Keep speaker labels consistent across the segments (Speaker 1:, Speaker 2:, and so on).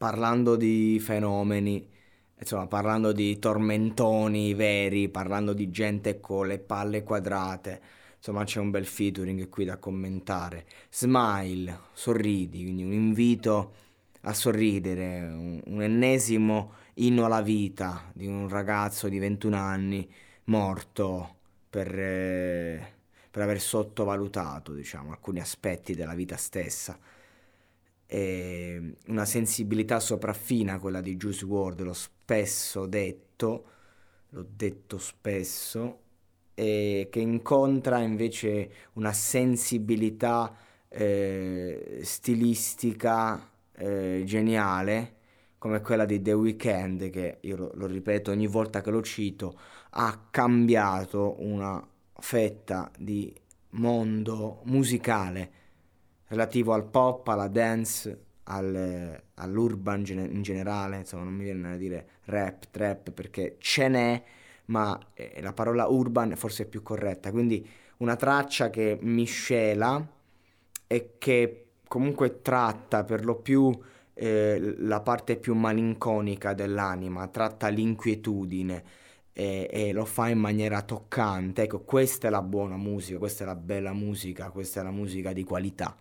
Speaker 1: Parlando di fenomeni, insomma, parlando di tormentoni veri, parlando di gente con le palle quadrate, insomma, c'è un bel featuring qui da commentare. Smile, sorridi, quindi un invito a sorridere, un, un ennesimo inno alla vita di un ragazzo di 21 anni morto per, eh, per aver sottovalutato diciamo, alcuni aspetti della vita stessa. E una sensibilità sopraffina quella di Juice WRLD, l'ho spesso detto, l'ho detto spesso, e che incontra invece una sensibilità eh, stilistica eh, geniale come quella di The Weeknd, che io lo, lo, ripeto ogni volta che lo cito, ha cambiato una fetta di mondo musicale relativo al pop, alla dance, al, all'urban in generale, insomma non mi viene a dire rap, trap perché ce n'è, ma eh, la parola urban forse è più corretta, quindi una traccia che miscela e che comunque tratta per lo più eh, la parte più malinconica dell'anima, tratta l'inquietudine e, e, lo fa in maniera toccante. Ecco, questa è la buona musica, questa è la bella musica, questa è la musica di qualità.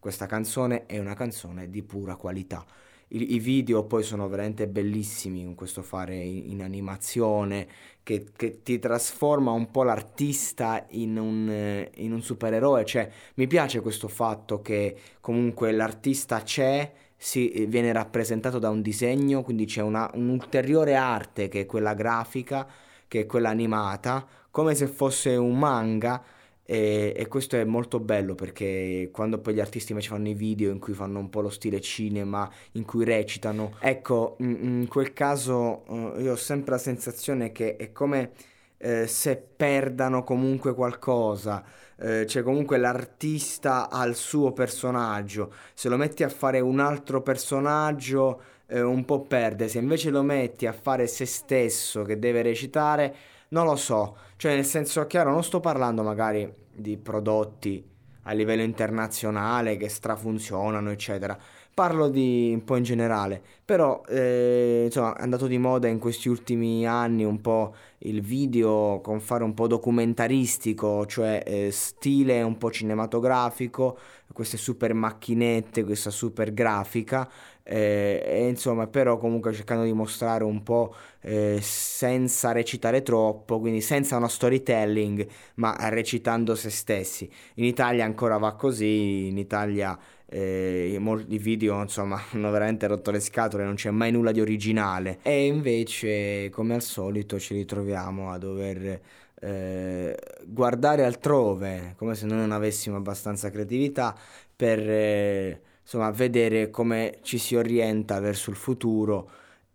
Speaker 1: Questa canzone è una canzone di pura qualità. I, i video poi sono veramente bellissimi con questo fare in, in animazione che, che, ti trasforma un po' l'artista in un, in un supereroe. Cioè, mi piace questo fatto che comunque l'artista c'è si viene rappresentato da un disegno, quindi c'è una, un'ulteriore arte che è quella grafica, che è quella animata, come se fosse un manga. E, e, questo è molto bello perché quando poi gli artisti invece fanno i video in cui fanno un po' lo stile cinema, in cui recitano, ecco, in, quel caso uh, io ho sempre la sensazione che è come eh, se perdano comunque qualcosa eh, cioè comunque l'artista ha il suo personaggio, se lo metti a fare un altro personaggio eh, un po' perde, se invece lo metti a fare se stesso che deve recitare, non lo so, cioè nel senso chiaro non sto parlando magari di prodotti a livello internazionale che strafunzionano eccetera, parlo di un po' in generale, però eh, insomma è andato di moda in questi ultimi anni un po' il video con fare un po' documentaristico, cioè eh, stile un po' cinematografico, queste super macchinette, questa super grafica, eh, e insomma però comunque cercando di mostrare un po' eh, senza recitare troppo, quindi senza uno storytelling, ma recitando se stessi. In Italia ancora va così, in Italia eh, molti video insomma hanno veramente rotto le scatole, non c'è mai nulla di originale. E invece come al solito ci ritroviamo a dover eh, guardare altrove come se noi non avessimo abbastanza creatività per eh, insomma vedere come ci si orienta verso il futuro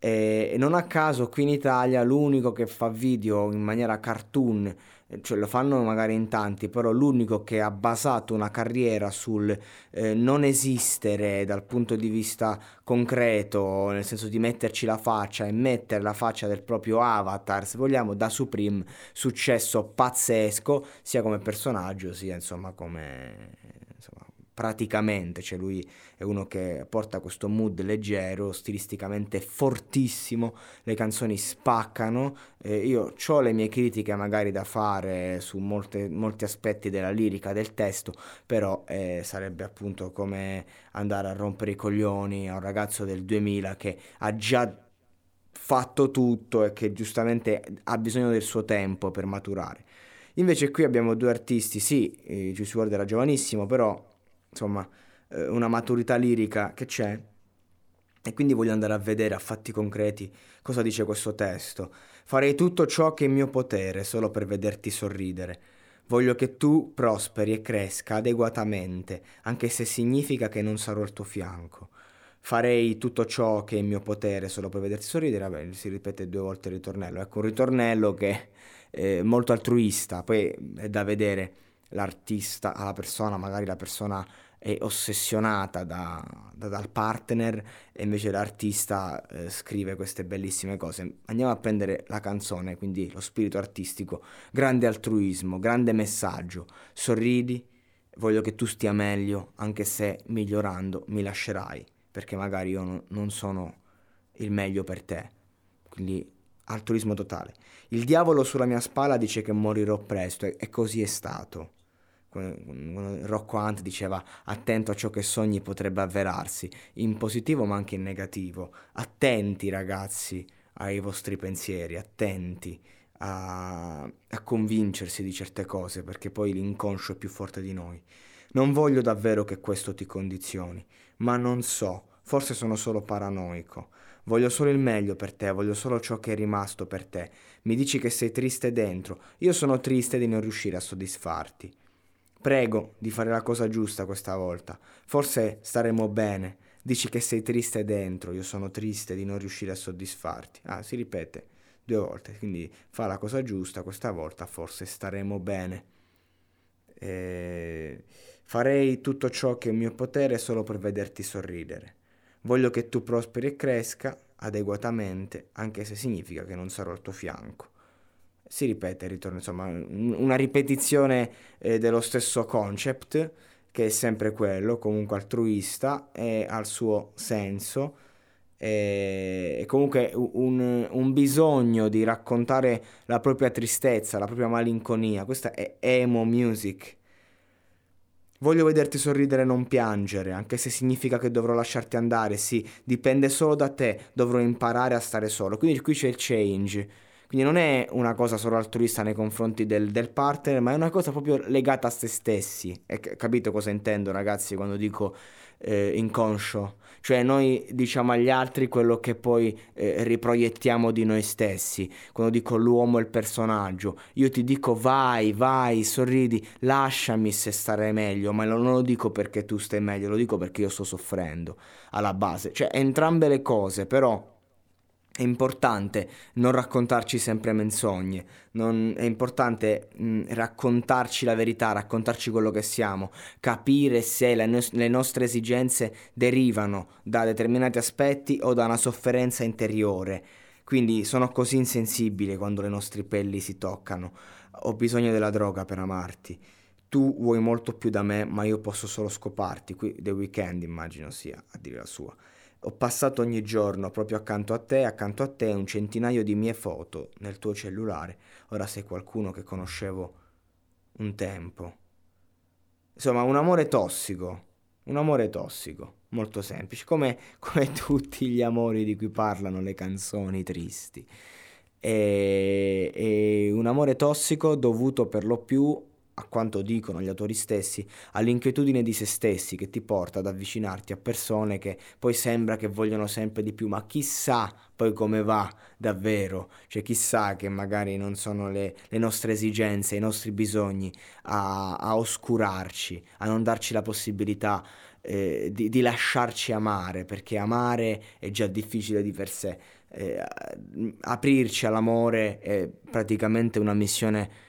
Speaker 1: e non a caso qui in Italia l'unico che fa video in maniera cartoon cioè lo fanno magari in tanti, però l'unico che ha basato una carriera sul eh, non esistere dal punto di vista concreto, nel senso di metterci la faccia e mettere la faccia del proprio avatar, se vogliamo, da Supreme, successo pazzesco, sia come personaggio, sia insomma come praticamente, cioè lui è uno che porta questo mood leggero, stilisticamente fortissimo, le canzoni spaccano, eh, io ho le mie critiche magari da fare su molte, molti aspetti della lirica, del testo, però eh, sarebbe appunto come andare a rompere i coglioni a un ragazzo del 2000 che ha già fatto tutto e che giustamente ha bisogno del suo tempo per maturare. Invece qui abbiamo due artisti, sì, eh, Juice WRLD era giovanissimo, però insomma, eh, una maturità lirica che c'è. E quindi voglio andare a vedere a fatti concreti cosa dice questo testo. Farei tutto ciò che è in mio potere solo per vederti sorridere. Voglio che tu prosperi e cresca adeguatamente, anche se significa che non sarò al tuo fianco. Farei tutto ciò che è in mio potere solo per vederti sorridere. Vabbè, si ripete due volte il ritornello. Ecco, un ritornello che è molto altruista, poi è da vedere l'artista alla persona, magari la persona è ossessionata da, da, dal partner e invece l'artista eh, scrive queste bellissime cose. Andiamo a prendere la canzone, quindi lo spirito artistico, grande altruismo, grande messaggio, sorridi, voglio che tu stia meglio, anche se migliorando mi lascerai, perché magari io no, non sono il meglio per te. Quindi altruismo totale. Il diavolo sulla mia spalla dice che morirò presto e, e così è stato. Rocco Hunt diceva attento a ciò che sogni potrebbe avverarsi, in positivo ma anche in negativo. Attenti ragazzi ai vostri pensieri, attenti a, a convincersi di certe cose perché poi l'inconscio è più forte di noi. Non voglio davvero che questo ti condizioni, ma non so, forse sono solo paranoico. Voglio solo il meglio per te, voglio solo ciò che è rimasto per te. Mi dici che sei triste dentro, io sono triste di non riuscire a soddisfarti. Prego di fare la cosa giusta questa volta. Forse staremo bene. Dici che sei triste dentro, io sono triste di non riuscire a soddisfarti. Ah, si ripete due volte, quindi fa la cosa giusta questa volta, forse staremo bene. E... Farei tutto ciò che è in mio potere solo per vederti sorridere. Voglio che tu prosperi e cresca adeguatamente, anche se significa che non sarò al tuo fianco si ripete, ritorna, insomma, una ripetizione eh, dello stesso concept, che è sempre quello, comunque altruista, e ha il suo senso, e, e comunque un, un, bisogno di raccontare la propria tristezza, la propria malinconia, questa è emo music. Voglio vederti sorridere e non piangere, anche se significa che dovrò lasciarti andare, sì, dipende solo da te, dovrò imparare a stare solo. Quindi qui c'è il change quindi non è una cosa solo altruista nei confronti del, del partner, ma è una cosa proprio legata a se stessi. E capito cosa intendo, ragazzi, quando dico eh, inconscio? Cioè noi diciamo agli altri quello che poi eh, riproiettiamo di noi stessi. Quando dico l'uomo è il personaggio, io ti dico vai, vai, sorridi, lasciami se stare meglio, ma non lo dico perché tu stai meglio, lo dico perché io sto soffrendo alla base. Cioè entrambe le cose, però è importante non raccontarci sempre menzogne, non, è importante mh, raccontarci la verità, raccontarci quello che siamo, capire se le, no- le, nostre esigenze derivano da determinati aspetti o da una sofferenza interiore. Quindi sono così insensibile quando le nostre pelli si toccano. Ho bisogno della droga per amarti. Tu vuoi molto più da me, ma io posso solo scoparti. Qui The Weeknd immagino sia a dire la sua. Ho passato ogni giorno proprio accanto a te, accanto a te, un centinaio di mie foto nel tuo cellulare. Ora sei qualcuno che conoscevo un tempo. Insomma, un amore tossico, un amore tossico, molto semplice, come, come tutti gli amori di cui parlano le canzoni tristi. E, e un amore tossico dovuto per lo più a quanto dicono gli autori stessi, all'inquietudine di se stessi che ti porta ad avvicinarti a persone che poi sembra che vogliono sempre di più, ma chissà poi come va davvero, cioè chissà che magari non sono le, le nostre esigenze, i nostri bisogni a, a, oscurarci, a non darci la possibilità eh, di, di, lasciarci amare, perché amare è già difficile di per sé, eh, aprirci all'amore è praticamente una missione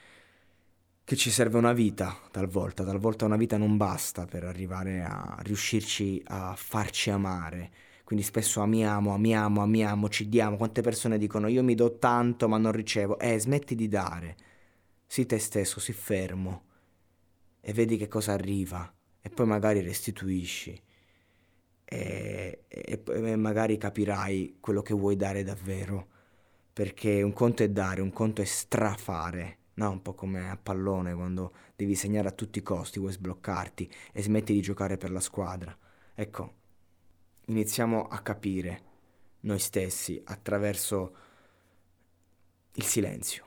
Speaker 1: che ci serve una vita talvolta, talvolta una vita non basta per arrivare a riuscirci a farci amare. Quindi spesso amiamo, amiamo, amiamo, ci diamo. Quante persone dicono io mi do tanto ma non ricevo. Eh, smetti di dare. Sii te stesso, sii fermo e vedi che cosa arriva e poi magari restituisci e, e, e magari capirai quello che vuoi dare davvero. Perché un conto è dare, un conto è strafare No, un po' come a pallone quando devi segnare a tutti i costi, vuoi sbloccarti e smetti di giocare per la squadra. Ecco, iniziamo a capire noi stessi attraverso il silenzio.